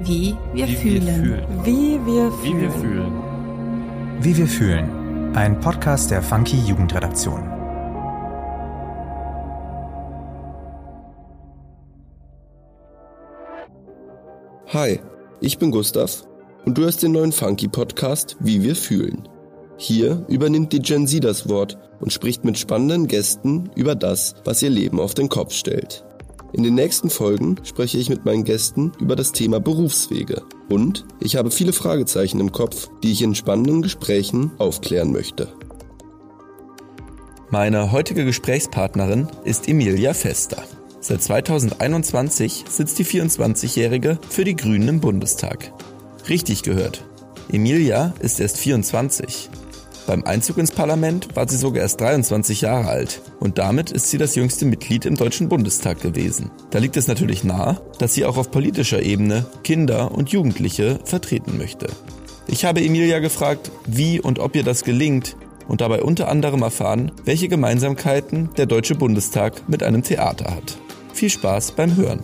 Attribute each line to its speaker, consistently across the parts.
Speaker 1: Wie wir
Speaker 2: Wie
Speaker 1: fühlen.
Speaker 2: wir fühlen.
Speaker 3: Wie wir
Speaker 2: Wie
Speaker 3: fühlen.
Speaker 2: wir fühlen.
Speaker 4: Wie wir fühlen. Ein Podcast der Funky Jugendredaktion.
Speaker 5: Hi, ich bin Gustav und du hörst den neuen Funky Podcast Wie wir fühlen. Hier übernimmt die Gen Z das Wort und spricht mit spannenden Gästen über das, was ihr Leben auf den Kopf stellt. In den nächsten Folgen spreche ich mit meinen Gästen über das Thema Berufswege und ich habe viele Fragezeichen im Kopf, die ich in spannenden Gesprächen aufklären möchte.
Speaker 6: Meine heutige Gesprächspartnerin ist Emilia Fester. Seit 2021 sitzt die 24-Jährige für die Grünen im Bundestag. Richtig gehört. Emilia ist erst 24. Beim Einzug ins Parlament war sie sogar erst 23 Jahre alt und damit ist sie das jüngste Mitglied im Deutschen Bundestag gewesen. Da liegt es natürlich nahe, dass sie auch auf politischer Ebene Kinder und Jugendliche vertreten möchte. Ich habe Emilia gefragt, wie und ob ihr das gelingt und dabei unter anderem erfahren, welche Gemeinsamkeiten der Deutsche Bundestag mit einem Theater hat. Viel Spaß beim Hören.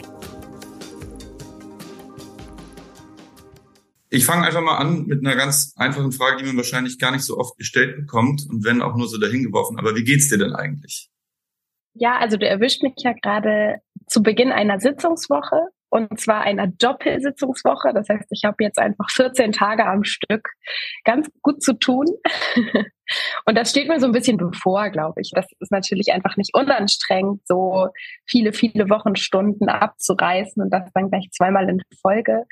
Speaker 2: Ich fange einfach mal an mit einer ganz einfachen Frage, die man wahrscheinlich gar nicht so oft gestellt bekommt und wenn auch nur so dahingeworfen. Aber wie geht's dir denn eigentlich?
Speaker 7: Ja, also du erwischt mich ja gerade zu Beginn einer Sitzungswoche und zwar einer Doppelsitzungswoche. Das heißt, ich habe jetzt einfach 14 Tage am Stück ganz gut zu tun. Und das steht mir so ein bisschen bevor, glaube ich. Das ist natürlich einfach nicht unanstrengend, so viele, viele Wochenstunden abzureißen und das dann gleich zweimal in Folge.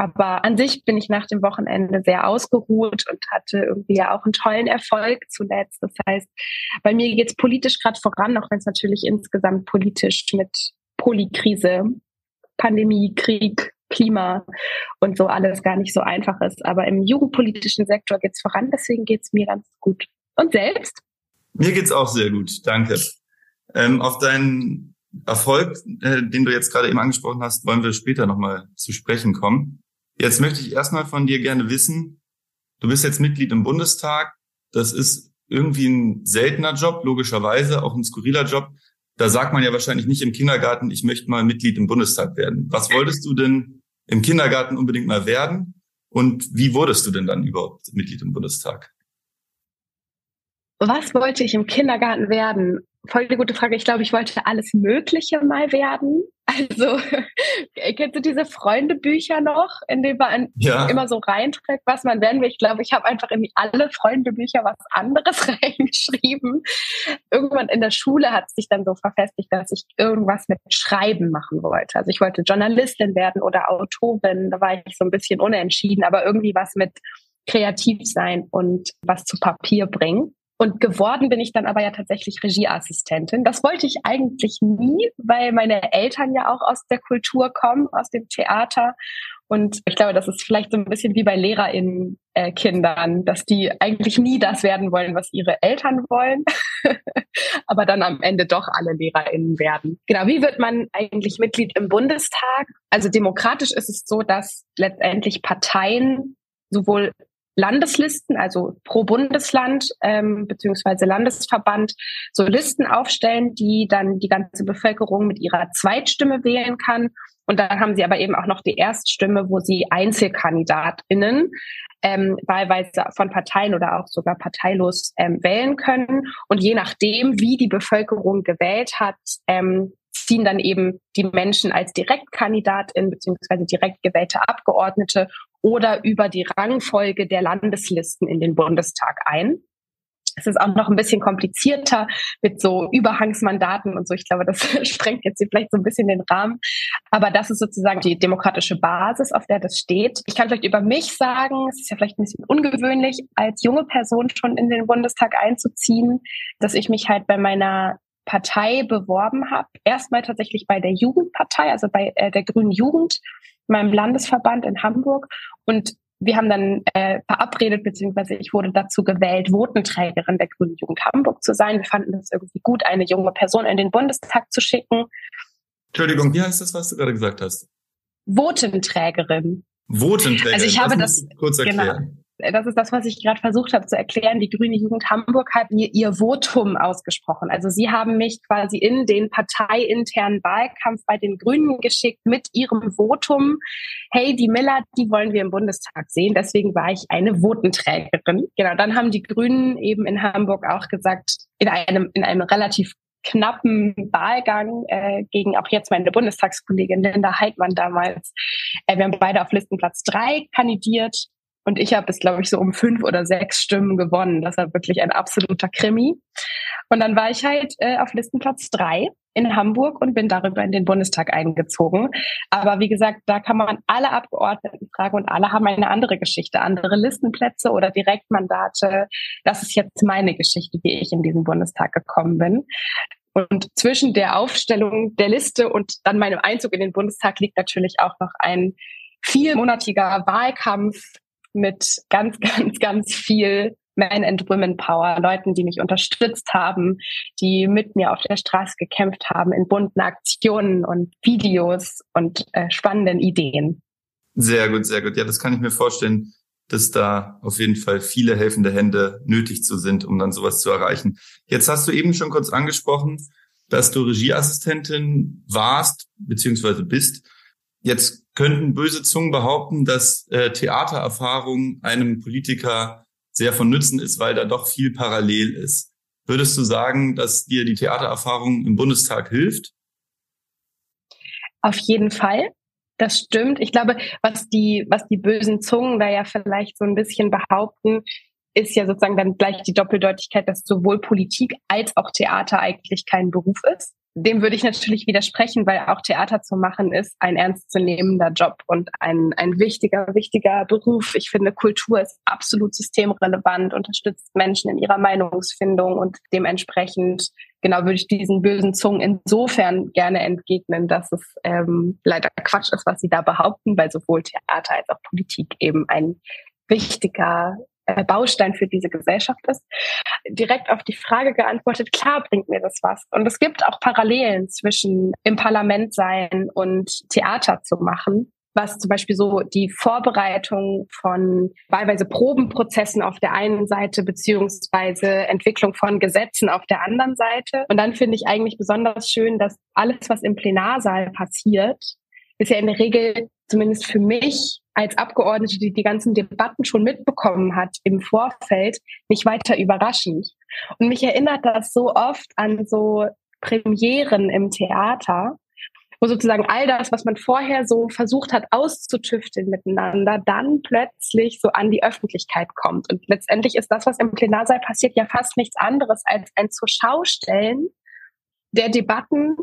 Speaker 7: Aber an sich bin ich nach dem Wochenende sehr ausgeruht und hatte irgendwie ja auch einen tollen Erfolg zuletzt. Das heißt, bei mir geht es politisch gerade voran, auch wenn es natürlich insgesamt politisch mit Polykrise, Pandemie, Krieg, Klima und so alles gar nicht so einfach ist. Aber im jugendpolitischen Sektor geht es voran, deswegen geht es mir ganz gut. Und selbst?
Speaker 2: Mir geht's auch sehr gut, danke. Ähm, auf deinen Erfolg, äh, den du jetzt gerade eben angesprochen hast, wollen wir später nochmal zu sprechen kommen. Jetzt möchte ich erstmal von dir gerne wissen, du bist jetzt Mitglied im Bundestag. Das ist irgendwie ein seltener Job, logischerweise, auch ein skurriler Job. Da sagt man ja wahrscheinlich nicht im Kindergarten, ich möchte mal Mitglied im Bundestag werden. Was wolltest du denn im Kindergarten unbedingt mal werden? Und wie wurdest du denn dann überhaupt Mitglied im Bundestag?
Speaker 7: Was wollte ich im Kindergarten werden? Voll die gute Frage. Ich glaube, ich wollte alles Mögliche mal werden. Also, kennst du diese Freundebücher noch, in denen man
Speaker 2: Ja.
Speaker 7: immer so reinträgt, was man werden will? Ich glaube, ich habe einfach in alle Freundebücher was anderes reingeschrieben. Irgendwann in der Schule hat sich dann so verfestigt, dass ich irgendwas mit Schreiben machen wollte. Also ich wollte Journalistin werden oder Autorin. Da war ich so ein bisschen unentschieden, aber irgendwie was mit kreativ sein und was zu Papier bringen. Und geworden bin ich dann aber ja tatsächlich Regieassistentin. Das wollte ich eigentlich nie, weil meine Eltern ja auch aus der Kultur kommen, aus dem Theater. Und ich glaube, das ist vielleicht so ein bisschen wie bei LehrerInnen äh, dass die eigentlich nie das werden wollen, was ihre Eltern wollen, aber dann am Ende doch alle LehrerInnen werden. Genau, wie wird man eigentlich Mitglied im Bundestag? Also demokratisch ist es so, dass letztendlich Parteien sowohl Landeslisten, also pro Bundesland ähm, beziehungsweise Landesverband, so Listen aufstellen, die dann die ganze Bevölkerung mit ihrer Zweitstimme wählen kann. Und dann haben sie aber eben auch noch die Erststimme, wo sie EinzelkandidatInnen ähm, wahlweise von Parteien oder auch sogar parteilos ähm, wählen können. Und je nachdem, wie die Bevölkerung gewählt hat, ähm, ziehen dann eben die Menschen als Direktkandidatin beziehungsweise direkt gewählte Abgeordnete oder über die Rangfolge der Landeslisten in den Bundestag ein. Es ist auch noch ein bisschen komplizierter mit so Überhangsmandaten und so. Ich glaube, das sprengt jetzt hier vielleicht so ein bisschen den Rahmen. Aber das ist sozusagen die demokratische Basis, auf der das steht. Ich kann vielleicht über mich sagen, es ist ja vielleicht ein bisschen ungewöhnlich, als junge Person schon in den Bundestag einzuziehen, dass ich mich halt bei meiner Partei beworben habe. Erstmal tatsächlich bei der Jugendpartei, also bei äh, der Grünen Jugend, meinem Landesverband in Hamburg. Und wir haben dann äh, verabredet, beziehungsweise ich wurde dazu gewählt, Votenträgerin der Grünen Jugend Hamburg zu sein. Wir fanden es irgendwie gut, eine junge Person in den Bundestag zu schicken.
Speaker 2: Entschuldigung, wie heißt das, was du gerade gesagt hast?
Speaker 7: Votenträgerin.
Speaker 2: Votenträger.
Speaker 7: Also ich habe
Speaker 2: musst
Speaker 7: das-
Speaker 2: kurz
Speaker 7: genau. Das ist das, was ich gerade versucht habe zu erklären. Die Grüne Jugend Hamburg hat ihr, ihr Votum ausgesprochen. Also sie haben mich quasi in den parteiinternen Wahlkampf bei den Grünen geschickt mit ihrem Votum. Hey, die Miller, die wollen wir im Bundestag sehen. Deswegen war ich eine Votenträgerin. Genau, dann haben die Grünen eben in Hamburg auch gesagt, in einem, in einem relativ knappen Wahlgang äh, gegen auch jetzt meine Bundestagskollegin Linda Heidmann damals. Äh, wir haben beide auf Listenplatz drei kandidiert und ich habe es, glaube ich, so um fünf oder sechs Stimmen gewonnen. Das war wirklich ein absoluter Krimi. Und dann war ich halt äh, auf Listenplatz drei in Hamburg und bin darüber in den Bundestag eingezogen. Aber wie gesagt, da kann man alle Abgeordneten fragen und alle haben eine andere Geschichte, andere Listenplätze oder Direktmandate. Das ist jetzt meine Geschichte, wie ich in diesen Bundestag gekommen bin. Und zwischen der Aufstellung der Liste und dann meinem Einzug in den Bundestag liegt natürlich auch noch ein viermonatiger Wahlkampf mit ganz, ganz, ganz viel Men and Women Power, Leuten, die mich unterstützt haben, die mit mir auf der Straße gekämpft haben in bunten Aktionen und Videos und äh, spannenden Ideen.
Speaker 2: Sehr gut, sehr gut. Ja, das kann ich mir vorstellen, dass da auf jeden Fall viele helfende Hände nötig zu sind, um dann sowas zu erreichen. Jetzt hast du eben schon kurz angesprochen, dass du Regieassistentin warst beziehungsweise bist. Jetzt könnten böse Zungen behaupten, dass äh, Theatererfahrung einem Politiker sehr von Nützen ist, weil da doch viel parallel ist. Würdest du sagen, dass dir die Theatererfahrung im Bundestag hilft?
Speaker 7: Auf jeden Fall. Das stimmt. Ich glaube, was die, was die bösen Zungen da ja vielleicht so ein bisschen behaupten, ist ja sozusagen dann gleich die Doppeldeutigkeit, dass sowohl Politik als auch Theater eigentlich kein Beruf ist dem würde ich natürlich widersprechen, weil auch Theater zu machen ist ein ernstzunehmender Job und ein, ein wichtiger, wichtiger Beruf. Ich finde, Kultur ist absolut systemrelevant, unterstützt Menschen in ihrer Meinungsfindung und dementsprechend, genau, würde ich diesen bösen Zungen insofern gerne entgegnen, dass es ähm, leider Quatsch ist, was sie da behaupten, weil sowohl Theater als auch Politik eben ein wichtiger Baustein für diese Gesellschaft ist, direkt auf die Frage geantwortet, klar bringt mir das was. Und es gibt auch Parallelen zwischen im Parlament sein und Theater zu machen was zum Beispiel so die Vorbereitung von wahlweise Probenprozessen auf der einen Seite beziehungsweise Entwicklung von Gesetzen auf der anderen Seite. Und dann finde ich eigentlich besonders schön, dass alles, was im Plenarsaal passiert, ist ja in der Regel zumindest für mich als Abgeordnete, die die ganzen Debatten schon mitbekommen hat im Vorfeld, nicht weiter überraschend. Und mich erinnert das so oft an so Premieren im Theater, wo sozusagen all das, was man vorher so versucht hat auszutüfteln miteinander, dann plötzlich so an die Öffentlichkeit kommt. Und letztendlich ist das, was im Plenarsaal passiert, ja fast nichts anderes als ein Zurschaustellen der Debatten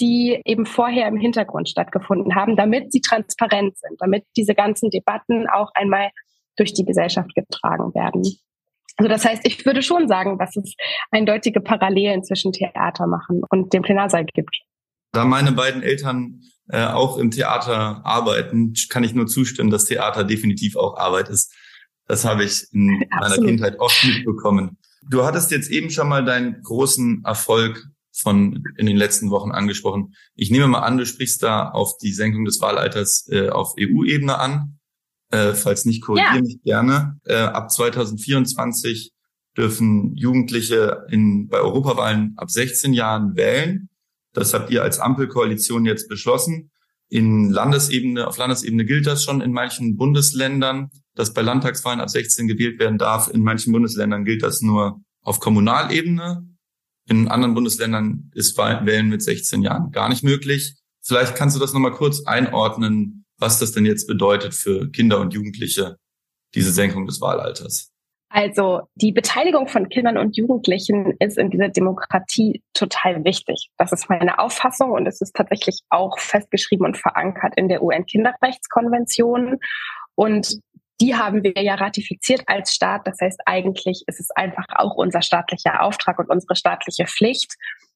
Speaker 7: die eben vorher im Hintergrund stattgefunden haben, damit sie transparent sind, damit diese ganzen Debatten auch einmal durch die Gesellschaft getragen werden. Also das heißt, ich würde schon sagen, dass es eindeutige Parallelen zwischen Theater machen und dem Plenarsaal gibt.
Speaker 2: Da meine beiden Eltern äh, auch im Theater arbeiten, kann ich nur zustimmen, dass Theater definitiv auch Arbeit ist. Das habe ich in meiner Kindheit oft mitbekommen. Du hattest jetzt eben schon mal deinen großen Erfolg von in den letzten Wochen angesprochen. Ich nehme mal an, du sprichst da auf die Senkung des Wahlalters äh, auf EU-Ebene an. Äh, falls nicht, korrigiere ja. mich gerne. Äh, ab 2024 dürfen Jugendliche in, bei Europawahlen ab 16 Jahren wählen. Das habt ihr als Ampelkoalition jetzt beschlossen. In Landesebene, auf Landesebene gilt das schon in manchen Bundesländern, dass bei Landtagswahlen ab 16 gewählt werden darf. In manchen Bundesländern gilt das nur auf Kommunalebene. In anderen Bundesländern ist Wählen mit 16 Jahren gar nicht möglich. Vielleicht kannst du das nochmal kurz einordnen, was das denn jetzt bedeutet für Kinder und Jugendliche, diese Senkung des Wahlalters.
Speaker 7: Also die Beteiligung von Kindern und Jugendlichen ist in dieser Demokratie total wichtig. Das ist meine Auffassung und es ist tatsächlich auch festgeschrieben und verankert in der UN-Kinderrechtskonvention. Und die haben wir ja ratifiziert als Staat. Das heißt, eigentlich ist es einfach auch unser staatlicher Auftrag und unsere staatliche Pflicht.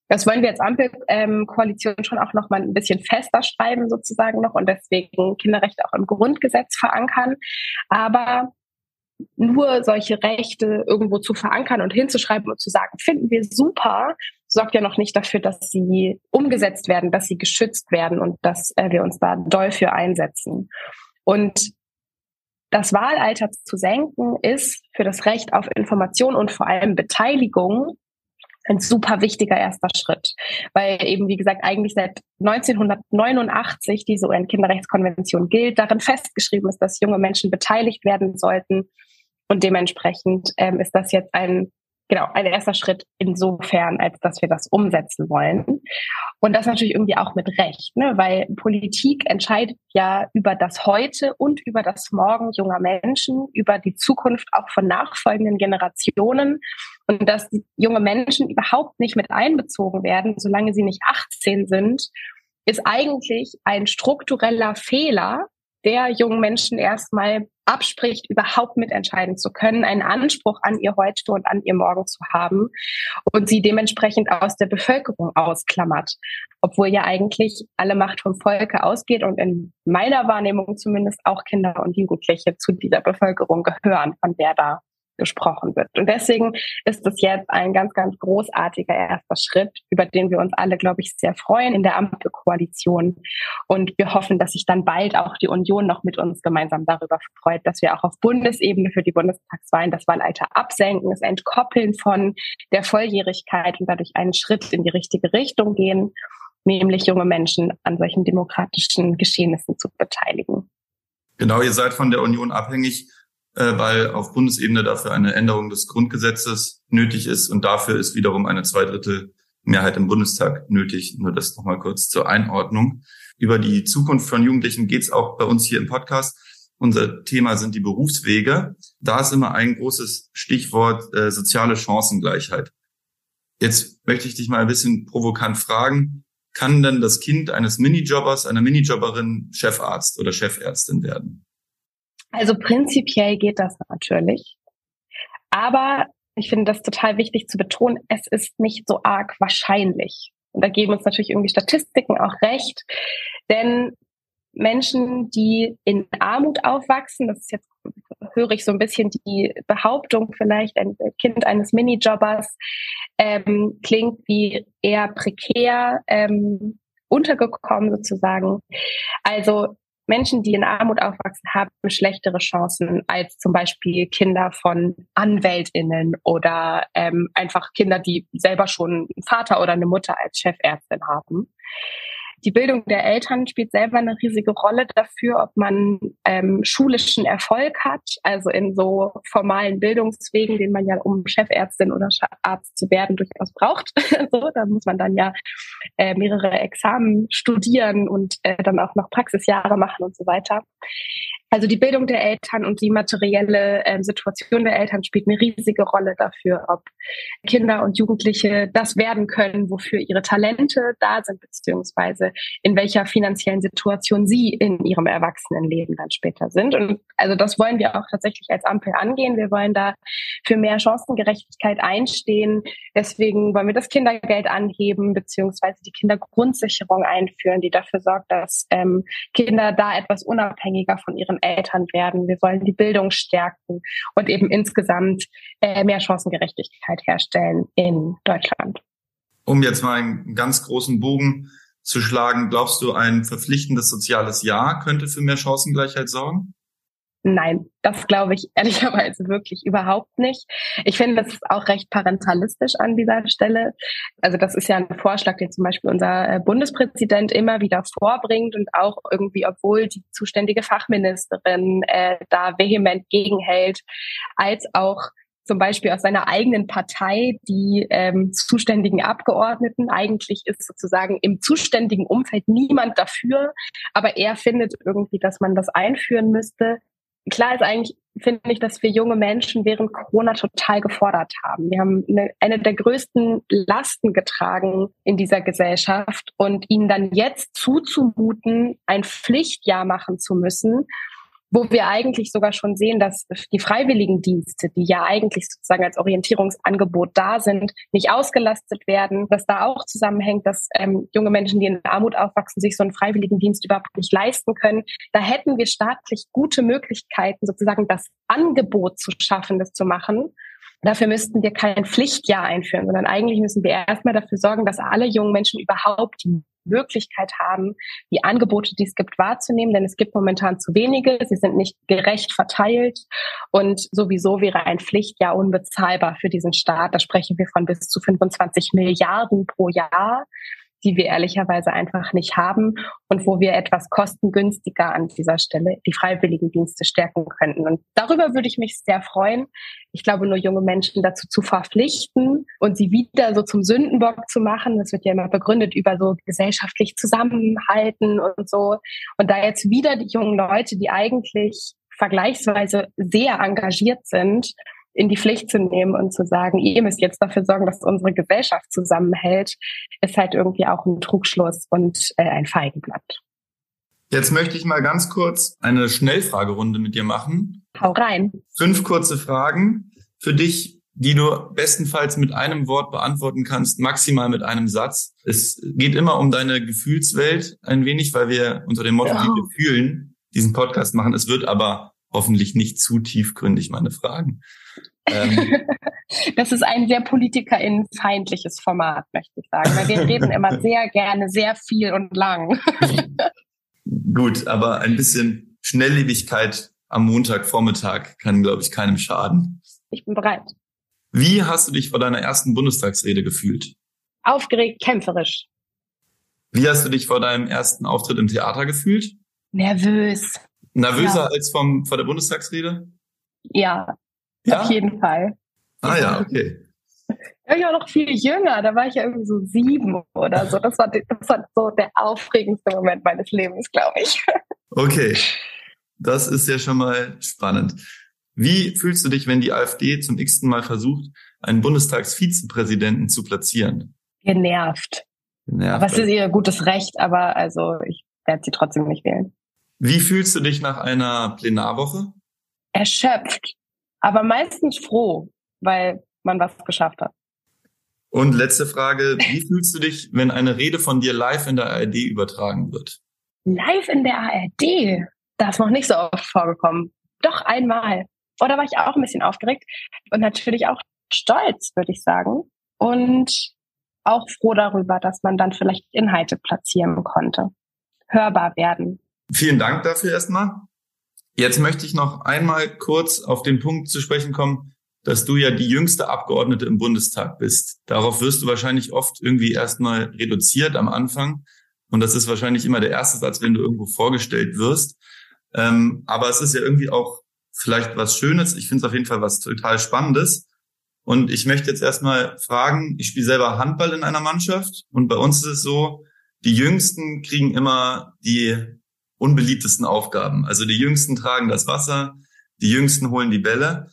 Speaker 7: Das wollen wir als Ampelkoalition schon auch noch mal ein bisschen fester schreiben sozusagen noch und deswegen Kinderrechte auch im Grundgesetz verankern. Aber nur solche Rechte irgendwo zu verankern und hinzuschreiben und zu sagen, finden wir super, sorgt ja noch nicht dafür, dass sie umgesetzt werden, dass sie geschützt werden und dass äh, wir uns da doll für einsetzen. Und das Wahlalter zu senken ist für das Recht auf Information und vor allem Beteiligung ein super wichtiger erster Schritt, weil eben, wie gesagt, eigentlich seit 1989 diese UN-Kinderrechtskonvention gilt, darin festgeschrieben ist, dass junge Menschen beteiligt werden sollten. Und dementsprechend ähm, ist das jetzt ein genau, ein erster Schritt insofern, als dass wir das umsetzen wollen. Und das natürlich irgendwie auch mit Recht, ne? weil Politik entscheidet ja über das Heute und über das Morgen junger Menschen, über die Zukunft auch von nachfolgenden Generationen. Und dass junge Menschen überhaupt nicht mit einbezogen werden, solange sie nicht 18 sind, ist eigentlich ein struktureller Fehler, der jungen Menschen erstmal abspricht, überhaupt mitentscheiden zu können, einen Anspruch an ihr Heute und an ihr Morgen zu haben und sie dementsprechend aus der Bevölkerung ausklammert. Obwohl ja eigentlich alle Macht vom Volke ausgeht und in meiner Wahrnehmung zumindest auch Kinder und Jugendliche zu dieser Bevölkerung gehören, von der da gesprochen wird. Und deswegen ist es jetzt ein ganz, ganz großartiger erster Schritt, über den wir uns alle, glaube ich, sehr freuen in der Ampelkoalition. Und wir hoffen, dass sich dann bald auch die Union noch mit uns gemeinsam darüber freut, dass wir auch auf Bundesebene für die Bundestagswahlen das Wahlalter absenken, es entkoppeln von der Volljährigkeit und dadurch einen Schritt in die richtige Richtung gehen, nämlich junge Menschen an solchen demokratischen Geschehnissen zu beteiligen.
Speaker 2: Genau, ihr seid von der Union abhängig weil auf Bundesebene dafür eine Änderung des Grundgesetzes nötig ist und dafür ist wiederum eine Zweidrittelmehrheit im Bundestag nötig. Nur das nochmal kurz zur Einordnung. Über die Zukunft von Jugendlichen geht es auch bei uns hier im Podcast. Unser Thema sind die Berufswege. Da ist immer ein großes Stichwort äh, soziale Chancengleichheit. Jetzt möchte ich dich mal ein bisschen provokant fragen, kann denn das Kind eines Minijobbers, einer Minijobberin Chefarzt oder Chefärztin werden?
Speaker 7: Also prinzipiell geht das natürlich. Aber ich finde das total wichtig zu betonen, es ist nicht so arg wahrscheinlich. Und da geben uns natürlich irgendwie Statistiken auch recht. Denn Menschen, die in Armut aufwachsen, das ist jetzt, höre ich so ein bisschen die Behauptung vielleicht, ein Kind eines Minijobbers ähm, klingt wie eher prekär ähm, untergekommen sozusagen. Also Menschen, die in Armut aufwachsen, haben schlechtere Chancen als zum Beispiel Kinder von Anwältinnen oder ähm, einfach Kinder, die selber schon einen Vater oder eine Mutter als Chefärztin haben. Die Bildung der Eltern spielt selber eine riesige Rolle dafür, ob man ähm, schulischen Erfolg hat, also in so formalen Bildungswegen, den man ja um Chefärztin oder Arzt zu werden durchaus braucht. so, da muss man dann ja äh, mehrere Examen studieren und äh, dann auch noch Praxisjahre machen und so weiter. Also die Bildung der Eltern und die materielle äh, Situation der Eltern spielt eine riesige Rolle dafür, ob Kinder und Jugendliche das werden können, wofür ihre Talente da sind, beziehungsweise in welcher finanziellen Situation sie in ihrem Erwachsenenleben dann später sind. Und also das wollen wir auch tatsächlich als Ampel angehen. Wir wollen da für mehr Chancengerechtigkeit einstehen. Deswegen wollen wir das Kindergeld anheben, beziehungsweise die Kindergrundsicherung einführen, die dafür sorgt, dass ähm, Kinder da etwas unabhängiger von ihren Eltern werden. Wir wollen die Bildung stärken und eben insgesamt äh, mehr Chancengerechtigkeit herstellen in Deutschland.
Speaker 2: Um jetzt mal einen ganz großen Bogen zu schlagen, glaubst du, ein verpflichtendes soziales Jahr könnte für mehr Chancengleichheit sorgen?
Speaker 7: Nein, das glaube ich ehrlicherweise wirklich überhaupt nicht. Ich finde, das ist auch recht parentalistisch an dieser Stelle. Also das ist ja ein Vorschlag, den zum Beispiel unser äh, Bundespräsident immer wieder vorbringt und auch irgendwie, obwohl die zuständige Fachministerin äh, da vehement gegenhält, als auch zum Beispiel aus seiner eigenen Partei die ähm, zuständigen Abgeordneten. Eigentlich ist sozusagen im zuständigen Umfeld niemand dafür, aber er findet irgendwie, dass man das einführen müsste klar ist eigentlich, finde ich, dass wir junge Menschen während Corona total gefordert haben. Wir haben eine, eine der größten Lasten getragen in dieser Gesellschaft und ihnen dann jetzt zuzumuten, ein Pflichtjahr machen zu müssen, wo wir eigentlich sogar schon sehen, dass die Freiwilligendienste, die ja eigentlich sozusagen als Orientierungsangebot da sind, nicht ausgelastet werden, dass da auch zusammenhängt, dass ähm, junge Menschen, die in Armut aufwachsen, sich so einen Freiwilligendienst überhaupt nicht leisten können. Da hätten wir staatlich gute Möglichkeiten, sozusagen das Angebot zu schaffen, das zu machen. Dafür müssten wir kein Pflichtjahr einführen, sondern eigentlich müssen wir erstmal dafür sorgen, dass alle jungen Menschen überhaupt die Möglichkeit haben, die Angebote, die es gibt, wahrzunehmen, denn es gibt momentan zu wenige, sie sind nicht gerecht verteilt und sowieso wäre ein Pflichtjahr unbezahlbar für diesen Staat. Da sprechen wir von bis zu 25 Milliarden pro Jahr die wir ehrlicherweise einfach nicht haben und wo wir etwas kostengünstiger an dieser Stelle die freiwilligen Dienste stärken könnten. Und darüber würde ich mich sehr freuen. Ich glaube, nur junge Menschen dazu zu verpflichten und sie wieder so zum Sündenbock zu machen, das wird ja immer begründet über so gesellschaftlich Zusammenhalten und so. Und da jetzt wieder die jungen Leute, die eigentlich vergleichsweise sehr engagiert sind, in die Pflicht zu nehmen und zu sagen, ihr müsst jetzt dafür sorgen, dass unsere Gesellschaft zusammenhält, ist halt irgendwie auch ein Trugschluss und äh, ein Feigenblatt.
Speaker 2: Jetzt möchte ich mal ganz kurz eine Schnellfragerunde mit dir machen.
Speaker 7: Hau rein.
Speaker 2: Fünf kurze Fragen für dich, die du bestenfalls mit einem Wort beantworten kannst, maximal mit einem Satz. Es geht immer um deine Gefühlswelt ein wenig, weil wir unter dem Motto, ja. wie wir fühlen, diesen Podcast machen. Es wird aber hoffentlich nicht zu tiefgründig, meine Fragen.
Speaker 7: Ähm, das ist ein sehr politikerinnenfeindliches Format, möchte ich sagen, weil wir reden immer sehr gerne, sehr viel und lang.
Speaker 2: Gut, aber ein bisschen Schnelllebigkeit am Montagvormittag kann, glaube ich, keinem schaden.
Speaker 7: Ich bin bereit.
Speaker 2: Wie hast du dich vor deiner ersten Bundestagsrede gefühlt?
Speaker 7: Aufgeregt, kämpferisch.
Speaker 2: Wie hast du dich vor deinem ersten Auftritt im Theater gefühlt?
Speaker 7: Nervös.
Speaker 2: Nervöser ja. als vom, vor der Bundestagsrede?
Speaker 7: Ja, ja? Auf jeden Fall.
Speaker 2: Ah ja, okay.
Speaker 7: Ja, ich war noch viel jünger, da war ich ja irgendwie so sieben oder so. Das war, das war so der aufregendste Moment meines Lebens, glaube ich.
Speaker 2: Okay, das ist ja schon mal spannend. Wie fühlst du dich, wenn die AfD zum x-ten Mal versucht, einen Bundestagsvizepräsidenten zu platzieren?
Speaker 7: Genervt. Genervt. Was ist ihr gutes Recht, aber also ich werde sie trotzdem nicht wählen.
Speaker 2: Wie fühlst du dich nach einer Plenarwoche?
Speaker 7: Erschöpft aber meistens froh, weil man was geschafft hat.
Speaker 2: Und letzte Frage, wie fühlst du dich, wenn eine Rede von dir live in der ARD übertragen wird?
Speaker 7: Live in der ARD? Das ist noch nicht so oft vorgekommen. Doch einmal. Oh, da war ich auch ein bisschen aufgeregt und natürlich auch stolz, würde ich sagen. Und auch froh darüber, dass man dann vielleicht Inhalte platzieren konnte, hörbar werden.
Speaker 2: Vielen Dank dafür erstmal. Jetzt möchte ich noch einmal kurz auf den Punkt zu sprechen kommen, dass du ja die jüngste Abgeordnete im Bundestag bist. Darauf wirst du wahrscheinlich oft irgendwie erstmal reduziert am Anfang. Und das ist wahrscheinlich immer der erste Satz, wenn du irgendwo vorgestellt wirst. Ähm, aber es ist ja irgendwie auch vielleicht was Schönes. Ich finde es auf jeden Fall was total Spannendes. Und ich möchte jetzt erstmal fragen, ich spiele selber Handball in einer Mannschaft und bei uns ist es so, die Jüngsten kriegen immer die unbeliebtesten Aufgaben. Also die Jüngsten tragen das Wasser, die Jüngsten holen die Bälle.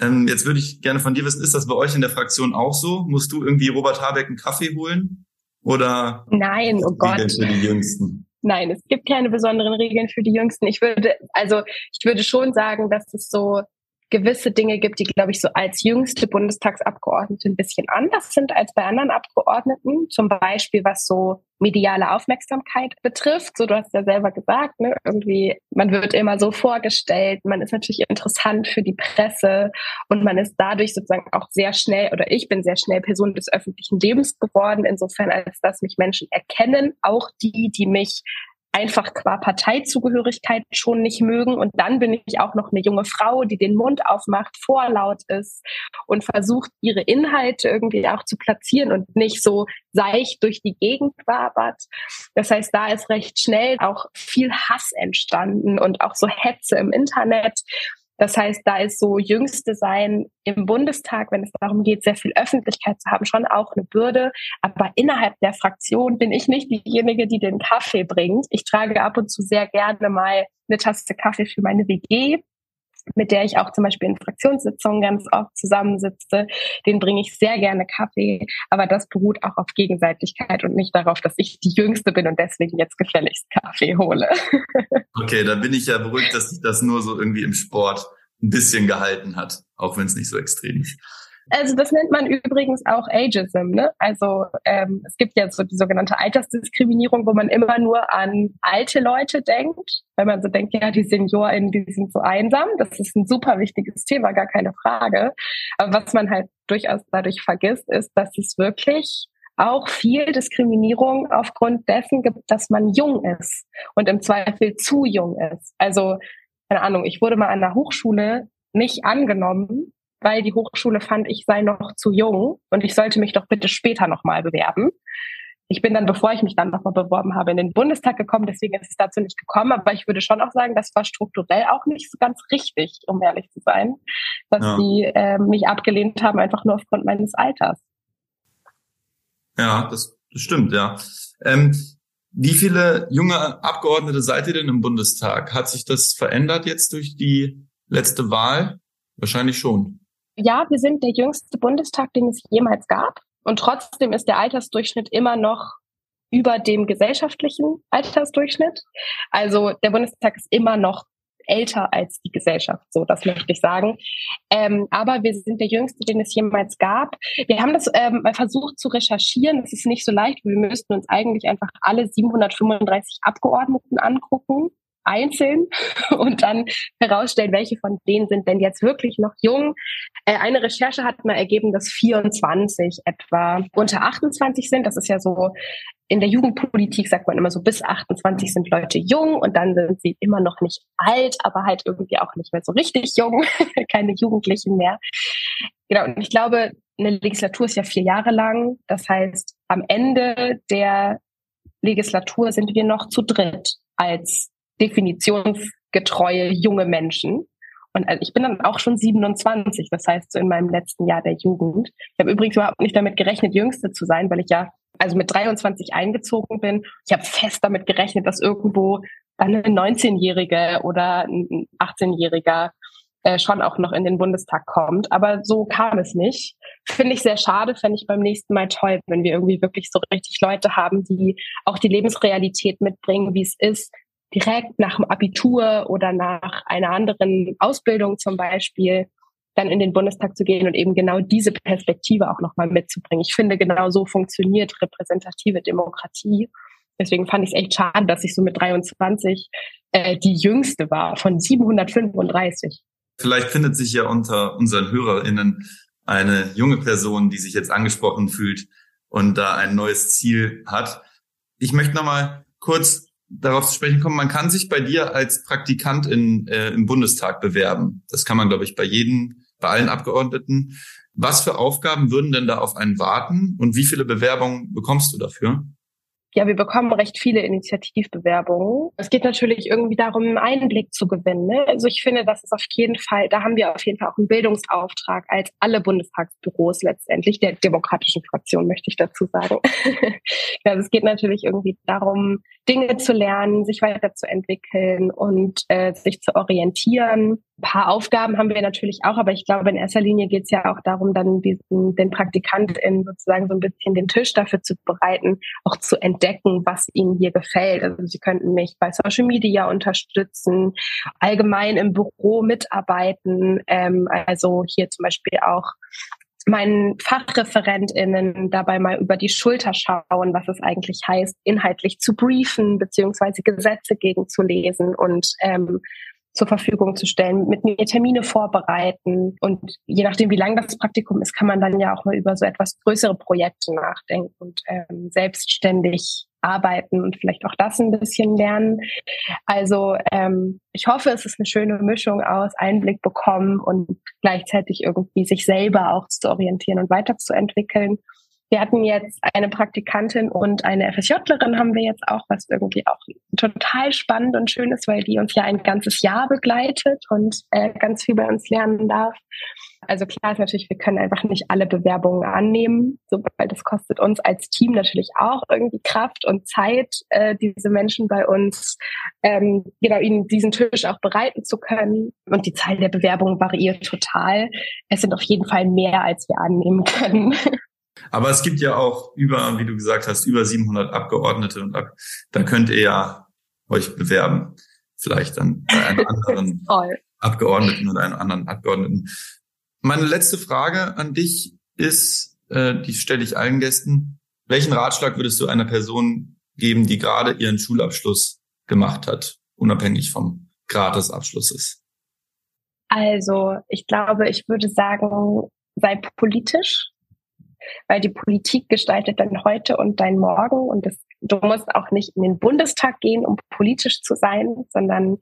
Speaker 2: Ähm, jetzt würde ich gerne von dir wissen, ist das bei euch in der Fraktion auch so? Musst du irgendwie Robert Habeck einen Kaffee holen? Oder?
Speaker 7: Nein, oh Gott.
Speaker 2: Für die Jüngsten?
Speaker 7: Nein, es gibt keine besonderen Regeln für die Jüngsten. Ich würde, also ich würde schon sagen, dass es so gewisse Dinge gibt, die, glaube ich, so als jüngste Bundestagsabgeordnete ein bisschen anders sind als bei anderen Abgeordneten. Zum Beispiel, was so mediale Aufmerksamkeit betrifft. So, du hast ja selber gesagt, ne, irgendwie, man wird immer so vorgestellt, man ist natürlich interessant für die Presse und man ist dadurch sozusagen auch sehr schnell, oder ich bin sehr schnell Person des öffentlichen Lebens geworden, insofern als dass mich Menschen erkennen, auch die, die mich einfach qua Parteizugehörigkeit schon nicht mögen. Und dann bin ich auch noch eine junge Frau, die den Mund aufmacht, vorlaut ist und versucht, ihre Inhalte irgendwie auch zu platzieren und nicht so seicht durch die Gegend wabert. Das heißt, da ist recht schnell auch viel Hass entstanden und auch so Hetze im Internet. Das heißt, da ist so jüngste Sein im Bundestag, wenn es darum geht, sehr viel Öffentlichkeit zu haben, schon auch eine Bürde. Aber innerhalb der Fraktion bin ich nicht diejenige, die den Kaffee bringt. Ich trage ab und zu sehr gerne mal eine Tasse Kaffee für meine WG mit der ich auch zum Beispiel in Fraktionssitzungen ganz oft zusammensitze, den bringe ich sehr gerne Kaffee. Aber das beruht auch auf Gegenseitigkeit und nicht darauf, dass ich die Jüngste bin und deswegen jetzt gefälligst Kaffee hole.
Speaker 2: Okay, da bin ich ja beruhigt, dass sich das nur so irgendwie im Sport ein bisschen gehalten hat, auch wenn es nicht so extrem ist.
Speaker 7: Also das nennt man übrigens auch Ageism. Ne? Also ähm, es gibt ja so die sogenannte Altersdiskriminierung, wo man immer nur an alte Leute denkt, weil man so denkt, ja, die SeniorInnen, die sind so einsam. Das ist ein super wichtiges Thema, gar keine Frage. Aber was man halt durchaus dadurch vergisst, ist, dass es wirklich auch viel Diskriminierung aufgrund dessen gibt, dass man jung ist und im Zweifel zu jung ist. Also, keine Ahnung, ich wurde mal an der Hochschule nicht angenommen, weil die Hochschule fand, ich sei noch zu jung und ich sollte mich doch bitte später nochmal bewerben. Ich bin dann, bevor ich mich dann nochmal beworben habe, in den Bundestag gekommen, deswegen ist es dazu nicht gekommen. Aber ich würde schon auch sagen, das war strukturell auch nicht so ganz richtig, um ehrlich zu sein, dass ja. die äh, mich abgelehnt haben, einfach nur aufgrund meines Alters.
Speaker 2: Ja, das, das stimmt, ja. Ähm, wie viele junge Abgeordnete seid ihr denn im Bundestag? Hat sich das verändert jetzt durch die letzte Wahl? Wahrscheinlich schon.
Speaker 7: Ja, wir sind der jüngste Bundestag, den es jemals gab. Und trotzdem ist der Altersdurchschnitt immer noch über dem gesellschaftlichen Altersdurchschnitt. Also der Bundestag ist immer noch älter als die Gesellschaft, so das möchte ich sagen. Ähm, aber wir sind der jüngste, den es jemals gab. Wir haben das ähm, mal versucht zu recherchieren. Das ist nicht so leicht. Wir müssten uns eigentlich einfach alle 735 Abgeordneten angucken einzeln und dann herausstellen, welche von denen sind denn jetzt wirklich noch jung. Äh, eine Recherche hat mal ergeben, dass 24 etwa unter 28 sind. Das ist ja so in der Jugendpolitik sagt man immer so, bis 28 sind Leute jung und dann sind sie immer noch nicht alt, aber halt irgendwie auch nicht mehr so richtig jung, keine Jugendlichen mehr. Genau, und ich glaube, eine Legislatur ist ja vier Jahre lang. Das heißt, am Ende der Legislatur sind wir noch zu dritt als definitionsgetreue junge Menschen. Und also ich bin dann auch schon 27, das heißt so in meinem letzten Jahr der Jugend. Ich habe übrigens überhaupt nicht damit gerechnet, Jüngste zu sein, weil ich ja also mit 23 eingezogen bin. Ich habe fest damit gerechnet, dass irgendwo dann eine 19-Jährige oder ein 18-Jähriger äh, schon auch noch in den Bundestag kommt. Aber so kam es nicht. Finde ich sehr schade, fände ich beim nächsten Mal toll, wenn wir irgendwie wirklich so richtig Leute haben, die auch die Lebensrealität mitbringen, wie es ist, direkt nach dem Abitur oder nach einer anderen Ausbildung zum Beispiel dann in den Bundestag zu gehen und eben genau diese Perspektive auch nochmal mitzubringen. Ich finde, genau so funktioniert repräsentative Demokratie. Deswegen fand ich es echt schade, dass ich so mit 23 äh, die jüngste war von 735.
Speaker 2: Vielleicht findet sich ja unter unseren HörerInnen eine junge Person, die sich jetzt angesprochen fühlt und da ein neues Ziel hat. Ich möchte nochmal kurz darauf zu sprechen kommen, man kann sich bei dir als Praktikant in, äh, im Bundestag bewerben. Das kann man, glaube ich, bei jedem, bei allen Abgeordneten. Was für Aufgaben würden denn da auf einen warten und wie viele Bewerbungen bekommst du dafür?
Speaker 7: Ja, wir bekommen recht viele Initiativbewerbungen. Es geht natürlich irgendwie darum, einen Einblick zu gewinnen. Ne? Also ich finde, das ist auf jeden Fall, da haben wir auf jeden Fall auch einen Bildungsauftrag als alle Bundestagsbüros letztendlich, der demokratischen Fraktion möchte ich dazu sagen. also es geht natürlich irgendwie darum, Dinge zu lernen, sich weiterzuentwickeln und äh, sich zu orientieren. Ein paar Aufgaben haben wir natürlich auch, aber ich glaube, in erster Linie geht es ja auch darum, dann diesen, den PraktikantInnen sozusagen so ein bisschen den Tisch dafür zu bereiten, auch zu entdecken, was ihnen hier gefällt. Also sie könnten mich bei Social Media unterstützen, allgemein im Büro mitarbeiten, ähm, also hier zum Beispiel auch meinen FachreferentInnen dabei mal über die Schulter schauen, was es eigentlich heißt, inhaltlich zu briefen, beziehungsweise Gesetze gegenzulesen und ähm, zur Verfügung zu stellen, mit mir Termine vorbereiten. Und je nachdem, wie lang das Praktikum ist, kann man dann ja auch mal über so etwas größere Projekte nachdenken und ähm, selbstständig arbeiten und vielleicht auch das ein bisschen lernen. Also ähm, ich hoffe, es ist eine schöne Mischung aus Einblick bekommen und gleichzeitig irgendwie sich selber auch zu orientieren und weiterzuentwickeln. Wir hatten jetzt eine Praktikantin und eine FSJlerin haben wir jetzt auch, was irgendwie auch total spannend und schön ist, weil die uns ja ein ganzes Jahr begleitet und äh, ganz viel bei uns lernen darf. Also klar ist natürlich, wir können einfach nicht alle Bewerbungen annehmen, so, weil das kostet uns als Team natürlich auch irgendwie Kraft und Zeit, äh, diese Menschen bei uns, ähm, genau, ihnen diesen Tisch auch bereiten zu können. Und die Zahl der Bewerbungen variiert total. Es sind auf jeden Fall mehr, als wir annehmen können.
Speaker 2: Aber es gibt ja auch über, wie du gesagt hast, über 700 Abgeordnete und da könnt ihr ja euch bewerben. Vielleicht dann bei einem anderen Abgeordneten oder einem anderen Abgeordneten. Meine letzte Frage an dich ist, äh, die stelle ich allen Gästen. Welchen Ratschlag würdest du einer Person geben, die gerade ihren Schulabschluss gemacht hat, unabhängig vom Grad des Abschlusses?
Speaker 7: Also, ich glaube, ich würde sagen, sei politisch, weil die Politik gestaltet dein Heute und dein Morgen und das, du musst auch nicht in den Bundestag gehen, um politisch zu sein, sondern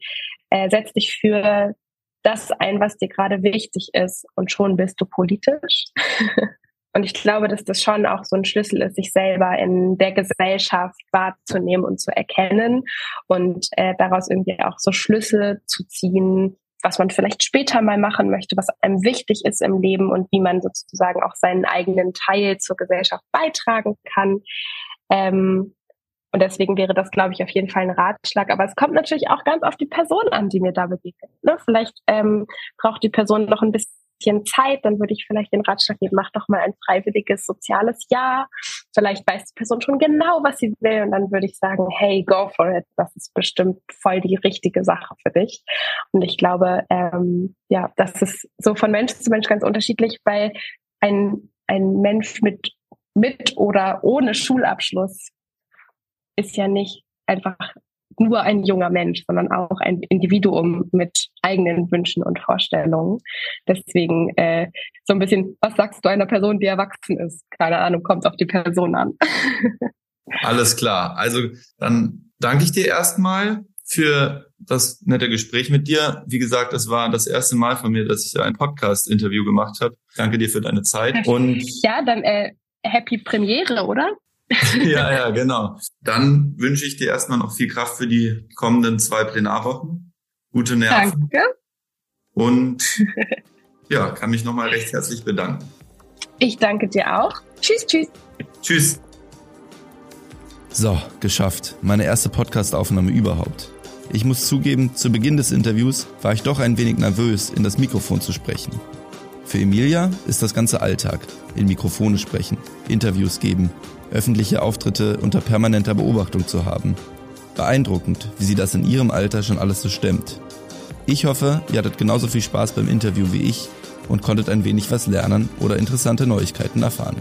Speaker 7: äh, setz dich für das ein, was dir gerade wichtig ist und schon bist du politisch. Und ich glaube, dass das schon auch so ein Schlüssel ist, sich selber in der Gesellschaft wahrzunehmen und zu erkennen und äh, daraus irgendwie auch so Schlüsse zu ziehen, was man vielleicht später mal machen möchte, was einem wichtig ist im Leben und wie man sozusagen auch seinen eigenen Teil zur Gesellschaft beitragen kann. Ähm, und deswegen wäre das, glaube ich, auf jeden Fall ein Ratschlag. Aber es kommt natürlich auch ganz auf die Person an, die mir da begegnet. Ne? Vielleicht ähm, braucht die Person noch ein bisschen Zeit, dann würde ich vielleicht den Ratschlag geben, mach doch mal ein freiwilliges soziales Jahr. Vielleicht weiß die Person schon genau, was sie will und dann würde ich sagen, hey, go for it. Das ist bestimmt voll die richtige Sache für dich. Und ich glaube, ähm, ja, das ist so von Mensch zu Mensch ganz unterschiedlich, weil ein, ein Mensch mit, mit oder ohne Schulabschluss ist ja nicht einfach nur ein junger Mensch, sondern auch ein Individuum mit eigenen Wünschen und Vorstellungen. Deswegen äh, so ein bisschen, was sagst du einer Person, die erwachsen ist? Keine Ahnung, kommt auf die Person an.
Speaker 2: Alles klar. Also dann danke ich dir erstmal für das nette Gespräch mit dir. Wie gesagt, es war das erste Mal von mir, dass ich ein Podcast-Interview gemacht habe. Danke dir für deine Zeit. Und
Speaker 7: ja, dann äh, Happy Premiere, oder?
Speaker 2: ja, ja, genau. Dann wünsche ich dir erstmal noch viel Kraft für die kommenden zwei Plenarwochen. Gute Nerven.
Speaker 7: Danke.
Speaker 2: Und ja, kann mich nochmal recht herzlich bedanken.
Speaker 7: Ich danke dir auch. Tschüss, tschüss.
Speaker 2: Tschüss.
Speaker 6: So, geschafft. Meine erste Podcast-Aufnahme überhaupt. Ich muss zugeben, zu Beginn des Interviews war ich doch ein wenig nervös, in das Mikrofon zu sprechen. Für Emilia ist das ganze Alltag. In Mikrofone sprechen, Interviews geben, öffentliche Auftritte unter permanenter Beobachtung zu haben. Beeindruckend, wie sie das in ihrem Alter schon alles so stemmt. Ich hoffe, ihr hattet genauso viel Spaß beim Interview wie ich und konntet ein wenig was lernen oder interessante Neuigkeiten erfahren.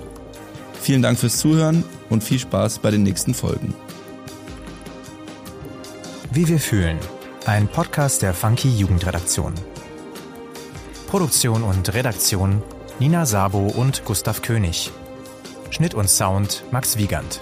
Speaker 6: Vielen Dank fürs Zuhören und viel Spaß bei den nächsten Folgen.
Speaker 4: Wie wir fühlen. Ein Podcast der Funky Jugendredaktion. Produktion und Redaktion Nina Sabo und Gustav König. Schnitt und Sound Max Wiegand.